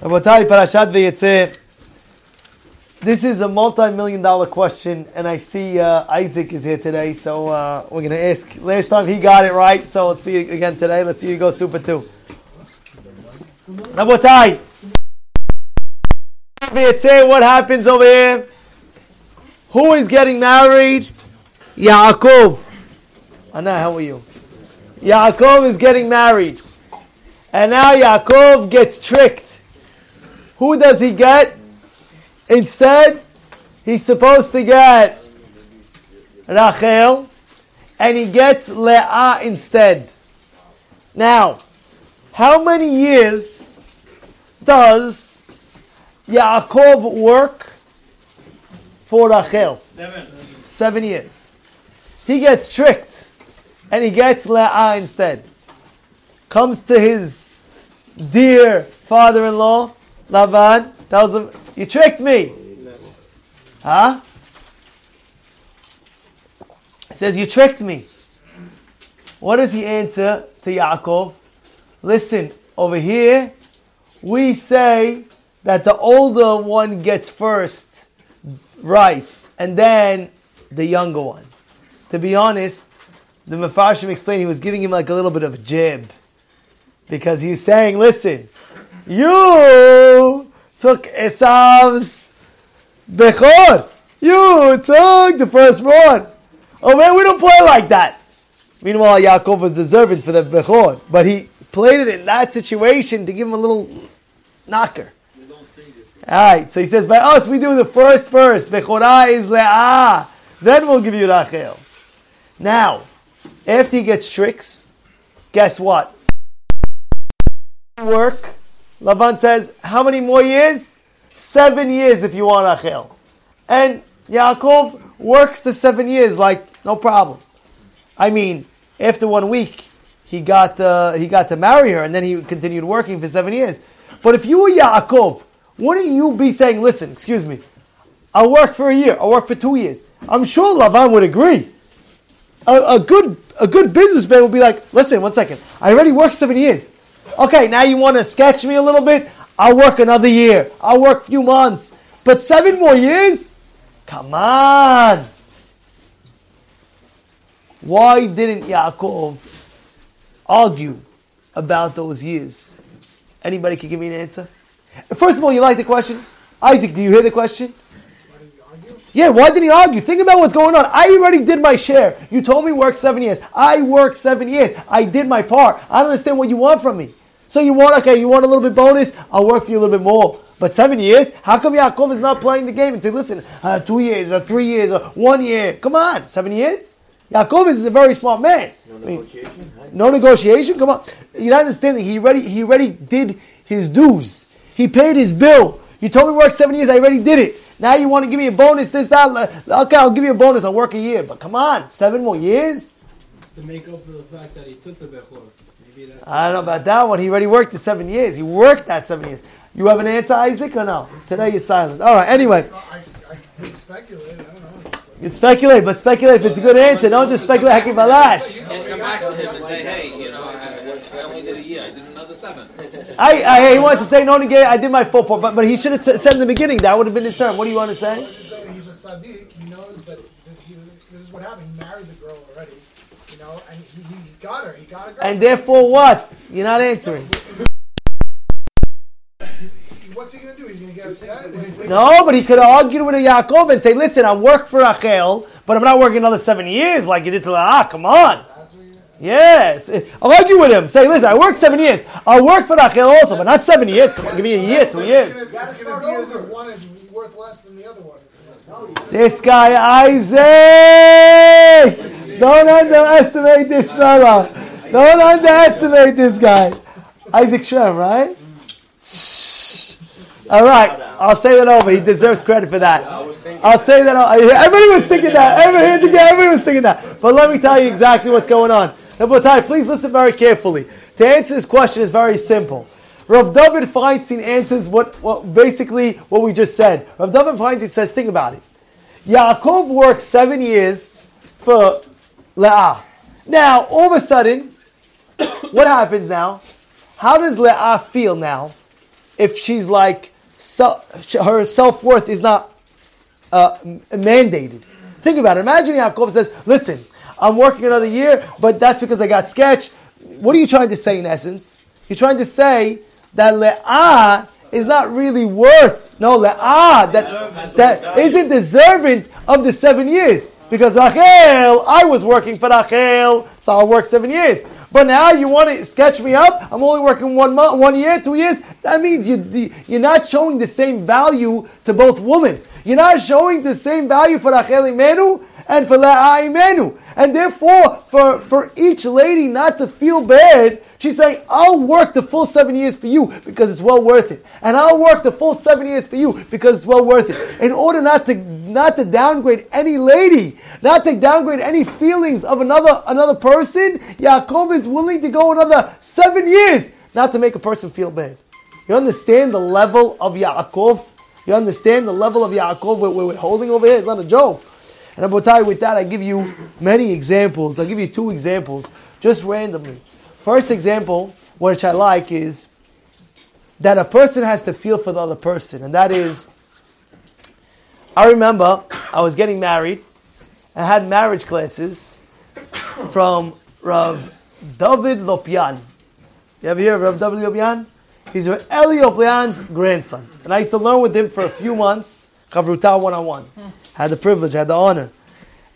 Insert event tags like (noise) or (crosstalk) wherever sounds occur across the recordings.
Rabotai, Parashat V'yetzeh. This is a multi-million dollar question, and I see uh, Isaac is here today, so uh, we're going to ask. Last time he got it right, so let's see it again today. Let's see who goes two for two. Rabotai, V'yetzeh, what happens over here? Who is getting married? Yaakov. Anna, how are you? Yaakov is getting married. And now Yaakov gets tricked. Who does he get? Instead, he's supposed to get Rachel, and he gets Leah instead. Now, how many years does Yaakov work for Rachel? Seven. Seven years. He gets tricked, and he gets Leah instead. Comes to his dear father-in-law, Lavan, tells him, you tricked me. Huh? He says, you tricked me. What does he answer to Yaakov? Listen, over here, we say that the older one gets first rights, and then the younger one. To be honest, the Mefarshim explained he was giving him like a little bit of a jib. Because he's saying, listen, you took Esav's Bechor. You took the firstborn. Oh man, we don't play like that. Meanwhile, Yaakov was deserving for the Bechor. But he played it in that situation to give him a little knocker. Alright, so he says, by us we do the first first. Bechorah is Le'ah. Then we'll give you Rachel. Now, after he gets tricks, guess what? Work. Laban says, how many more years? Seven years if you want Rachel. And Yaakov works the seven years like no problem. I mean, after one week, he got uh, he got to marry her, and then he continued working for seven years. But if you were Yaakov, wouldn't you be saying, "Listen, excuse me, I'll work for a year, I'll work for two years"? I'm sure Lavan would agree. A, a good a good businessman would be like, "Listen, one second, I already worked seven years. Okay, now you want to sketch me a little bit? I'll work another year. I'll work a few months, but seven more years." Come on. Why didn't Yaakov argue about those years? Anybody can give me an answer? First of all, you like the question? Isaac, do you hear the question? Yeah, why didn't he argue? Think about what's going on. I already did my share. You told me work seven years. I worked seven years. I did my part. I don't understand what you want from me. So you want, okay, you want a little bit bonus? I'll work for you a little bit more. But seven years? How come Yaakov is not playing the game and say, listen, uh, two years, or three years, or one year? Come on, seven years? Yaakov is a very smart man. No I mean, negotiation. huh? no negotiation. Come on, you don't understand that he already he already did his dues. He paid his bill. You told me work seven years. I already did it. Now you want to give me a bonus? This that? Okay, I'll give you a bonus. I'll work a year. But come on, seven more years. It's to make up for the fact that he took the Bechor. Maybe that's I don't know about that one. He already worked the seven years. He worked that seven years. You have an answer, Isaac, or no? Today you're silent. All right. Anyway, I, I could speculate. I don't know. you speculate, but speculate if it's a good answer. Don't just speculate. Haki balash. And come back to him and say, hey, you know, I, I only did a year. I did another seven. I, I, he wants to say no negate. I did my full part, but, but he should have said in the beginning that would have been his term. What do you want to say? He's a Sadiq. He knows that this, he, this is what happened. He married the girl already. You know, and he, he got her. He got a girl. And therefore, what? You're not answering. What's he going to do? He's going to get upset? No, but he could have argued with a Yaakov and say, "Listen, I work for Rachel, but I'm not working another seven years like you did to Ah, come on." That's what you're. Yes, I'll argue with him. Say, "Listen, I worked seven years. I'll work for Rachel also, but not seven years. Come on, give me a year, two years." That's going to be as if one is worth less than the other one. This guy, Isaac! Don't underestimate this fella. Don't underestimate this guy. Isaac Shrem, right? All right, I'll say that over. He deserves credit for that. I'll say that. Over. Everybody was thinking that. Everybody, everybody was thinking that. But let me tell you exactly what's going on. Now, Botai, please listen very carefully. To answer this question is very simple. Rav David Feinstein answers what, what basically what we just said. Rav David Feinstein says, think about it. Yaakov worked seven years for Leah. Now, all of a sudden, (coughs) what happens now? How does Leah feel now if she's like so, her self worth is not uh, mandated. Think about it. Imagine Yaakov says, "Listen, I'm working another year, but that's because I got sketch." What are you trying to say in essence? You're trying to say that le'ah is not really worth no le'ah that that isn't deserving of the seven years because Rachel, I was working for Rachel, so I'll work seven years. But now you want to sketch me up? I'm only working one month, one year, two years. That means you, you're not showing the same value to both women. You're not showing the same value for Rachel Imenu and for Leah Imenu. And therefore, for, for each lady not to feel bad, she's saying, I'll work the full seven years for you because it's well worth it. And I'll work the full seven years for you because it's well worth it. In order not to not to downgrade any lady, not to downgrade any feelings of another another person, Yaakov is willing to go another seven years not to make a person feel bad. You understand the level of Yaakov? You understand the level of Yaakov we're, we're holding over here? It's not a joke. And Abotai, with that, I give you many examples. I'll give you two examples, just randomly. First example, which I like, is that a person has to feel for the other person. And that is, I remember I was getting married. I had marriage classes from Rav David Lopian. You ever hear of Rav David Lopian? He's Eli Lopian's grandson. And I used to learn with him for a few months, Chavruta one on one had the privilege, had the honor.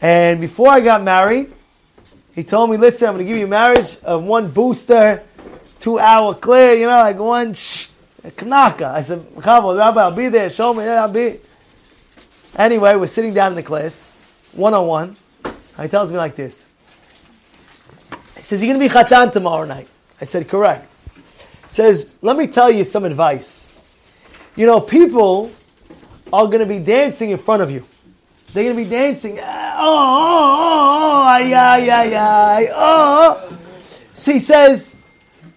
And before I got married, he told me, listen, I'm going to give you marriage of one booster, two hour clear, you know, like one shh, knaka. I said, Rabbi, I'll be there, show me, yeah, I'll be. Anyway, we're sitting down in the class, one on one. He tells me like this. He says, You're going to be khatan tomorrow night. I said, Correct. He says, Let me tell you some advice. You know, people are going to be dancing in front of you. They're going to be dancing. Oh, oh, oh, ay, ay, ay, ay, oh. So he says,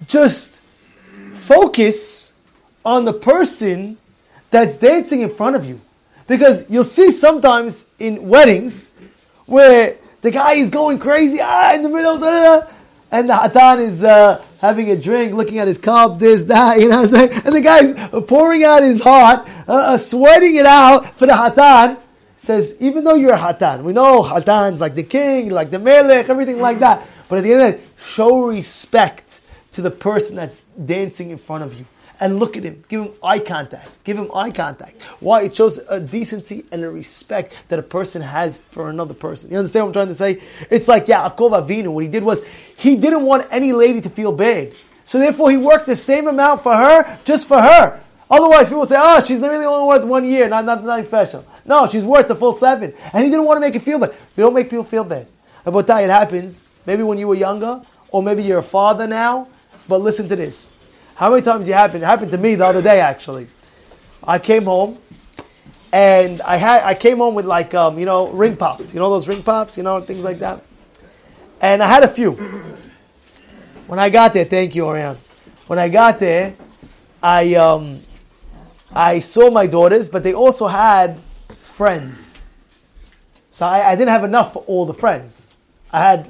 just focus on the person that's dancing in front of you. Because you'll see sometimes in weddings where the guy is going crazy ah, in the middle, da, da, and the hatan is uh, having a drink, looking at his cup, this, that, you know what I'm saying? And the guy's pouring out his heart, uh, uh sweating it out for the hatan says, even though you're a hatan, we know hatan's like the king, like the melech, everything like that. But at the end of the day, show respect to the person that's dancing in front of you. And look at him. Give him eye contact. Give him eye contact. Why? It shows a decency and a respect that a person has for another person. You understand what I'm trying to say? It's like yeah, Yaakov Avinu. What he did was, he didn't want any lady to feel bad. So therefore, he worked the same amount for her, just for her. Otherwise, people say, oh, she's really only worth one year, not, not nothing special. No, she's worth the full seven. And he didn't want to make it feel bad. You don't make people feel bad. About that, it happens maybe when you were younger, or maybe you're a father now. But listen to this. How many times it happened? It happened to me the other day, actually. I came home, and I had I came home with like um, you know ring pops, you know those ring pops, you know things like that. And I had a few. When I got there, thank you, Orion. When I got there, I um, I saw my daughters, but they also had friends. So I, I, didn't have enough for all the friends. I had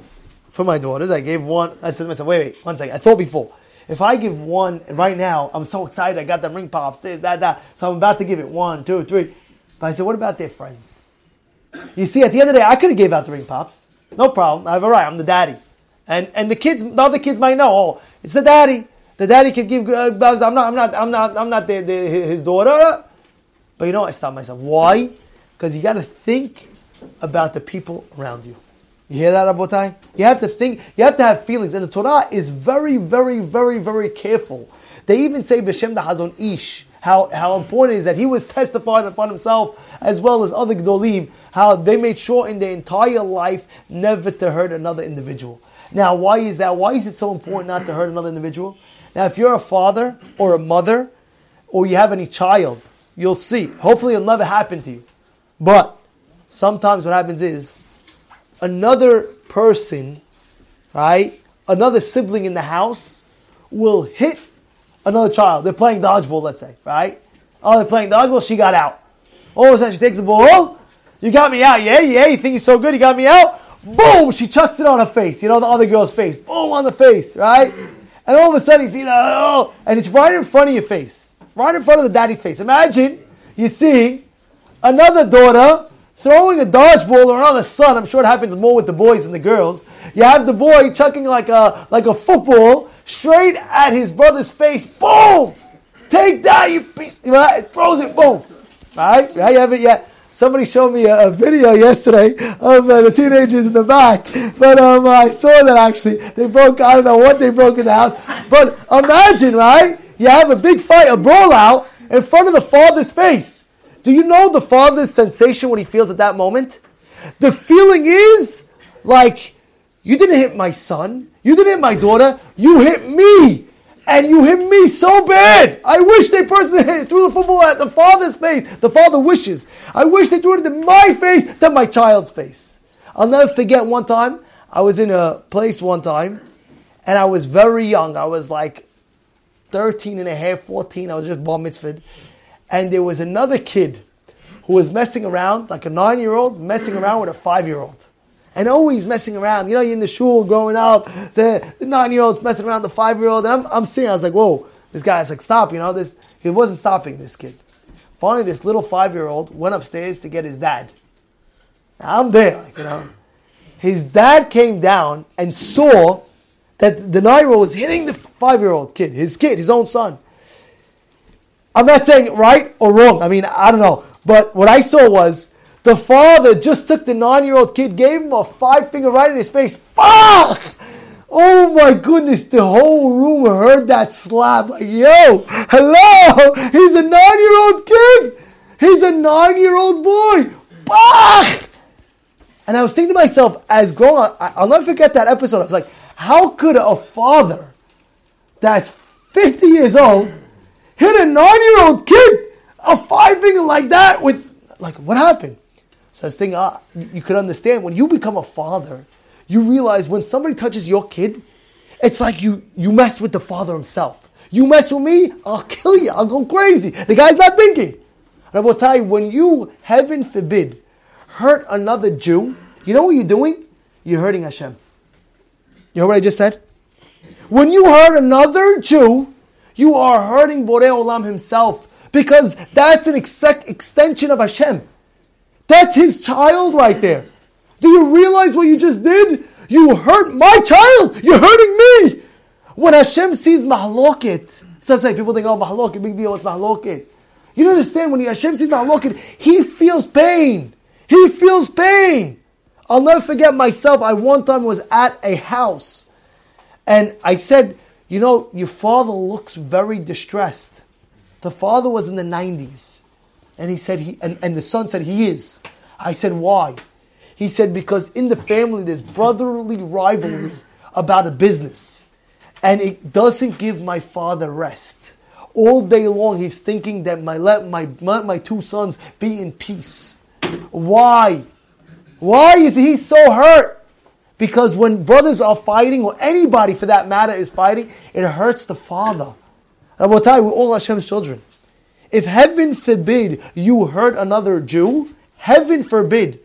for my daughters, I gave one. I said to myself, wait, wait, one second. I thought before. If I give one right now, I'm so excited. I got them ring pops, this, that, that. So I'm about to give it one, two, three. But I said, what about their friends? You see, at the end of the day, I could have gave out the ring pops. No problem. I have a right. I'm the daddy. And and the kids, the other kids might know. Oh, it's the daddy. The daddy can give. Uh, I'm not. I'm not. I'm not. I'm not the, the, his daughter. But you know, I stopped myself. Why? Because you got to think about the people around you. You hear that, Abotai? You have to think. You have to have feelings, and the Torah is very, very, very, very careful. They even say B'Shem the Hazon Ish. How, how important it is that he was testifying upon himself as well as other Gdolim, how they made sure in their entire life never to hurt another individual. Now, why is that? Why is it so important not to hurt another individual? Now, if you're a father or a mother, or you have any child, you'll see. Hopefully, it'll never happen to you. But sometimes what happens is another person, right, another sibling in the house will hit another child. They're playing dodgeball, let's say, right? Oh, they're playing dodgeball, she got out. All of a sudden, she takes the ball. Oh, you got me out, yeah, yeah, you think you're so good, you got me out? Boom, she chucks it on her face, you know, the other girl's face. Boom, on the face, right? And all of a sudden, you see that, oh, and it's right in front of your face. right in front of the daddy's face. Imagine you see another daughter throwing a dodgeball or another son. I'm sure it happens more with the boys than the girls. You have the boy chucking like a like a football straight at his brother's face. Boom! Take that, you piece! You know, it throws it. Boom! Right? Right? You have it yet? Somebody showed me a, a video yesterday of uh, the teenagers in the back, but um, I saw that actually they broke. I don't know what they broke in the house, but imagine, right? You have a big fight, a brawl out in front of the father's face. Do you know the father's sensation what he feels at that moment? The feeling is like you didn't hit my son, you didn't hit my daughter, you hit me. And you hit me so bad. I wish they personally (laughs) threw the football at the father's face. The father wishes. I wish they threw it in my face than my child's face. I'll never forget one time, I was in a place one time, and I was very young. I was like 13 and a half, 14. I was just bar mitzvahed. And there was another kid who was messing around, like a nine year old, messing around with a five year old. And always messing around. You know, you're in the shul growing up, the, the nine year old's messing around the five year old. I'm, I'm seeing, I was like, whoa, this guy's like, stop, you know, this, he wasn't stopping this kid. Finally, this little five year old went upstairs to get his dad. Now, I'm there, like, you know. His dad came down and saw that the nine year old was hitting the five year old kid, his kid, his own son. I'm not saying right or wrong. I mean, I don't know. But what I saw was the father just took the nine year old kid, gave him a five finger right in his face. Fuck! Oh my goodness, the whole room heard that slap. Like, yo, hello, he's a nine year old kid. He's a nine year old boy. Fuck! And I was thinking to myself, as growing up, I'll never forget that episode. I was like, how could a father that's 50 years old hit a nine year old kid a five finger like that with, like, what happened? So I was thinking, ah, you could understand when you become a father, you realize when somebody touches your kid, it's like you, you mess with the father himself. You mess with me, I'll (laughs) kill you. I'll go crazy. The guy's not thinking. And I will tell you, when you, heaven forbid, hurt another Jew, you know what you're doing? You're hurting Hashem. You know what I just said? When you hurt another Jew, you are hurting Borei Olam himself because that's an ex- extension of Hashem. That's his child right there. Do you realize what you just did? You hurt my child. You're hurting me. When Hashem sees mahloket, so I'm saying people think, oh, mahloket, big deal, it's mahloket. You don't understand, when Hashem sees mahloket, he feels pain. He feels pain. I'll never forget myself. I one time was at a house and I said, you know, your father looks very distressed. The father was in the 90s. And he said, he, and, and the son said, he is. I said, why? He said, because in the family there's brotherly rivalry about a business. And it doesn't give my father rest. All day long he's thinking that my, let my, my two sons be in peace. Why? Why is he so hurt? Because when brothers are fighting, or anybody for that matter is fighting, it hurts the father. I will tell you, we're all Hashem's children. If heaven forbid you hurt another Jew, heaven forbid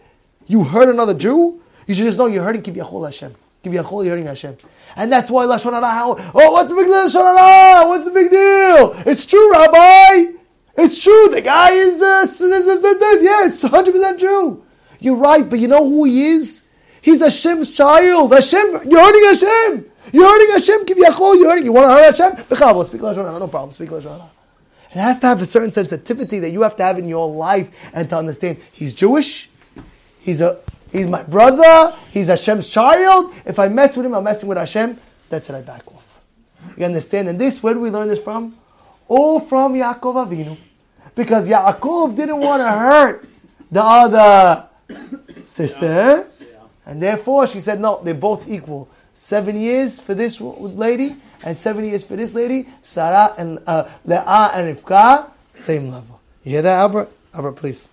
you hurt another Jew, you should just know you're hurting Kivyachol Hashem. Kivyachol, you're hurting Hashem. And that's why Lashon Hara, oh, what's the big deal, Lashon Hara? What's the big deal? It's true, Rabbi. It's true. The guy is, uh, this, this, this, this. yeah, it's 100% true. You're right, but you know who he is? He's Hashem's child. Hashem, you're hurting Hashem. You're hurting Hashem. Kivyachol, you're hurting. You want to hurt Hashem? B'chavol, speak Lashon Hara. No problem. Speak Lashon Hara. It has to have a certain sensitivity that you have to have in your life and to understand he's Jewish. He's a he's my brother. He's Hashem's child. If I mess with him, I'm messing with Hashem. That's it. I back off. You understand? And this, where do we learn this from? All from Yaakov Avinu, because Yaakov didn't want to hurt the other sister, and therefore she said, "No, they're both equal. Seven years for this lady, and seven years for this lady. Sarah and uh, Leah and Rivka, same level. You hear that, Albert? Albert, please.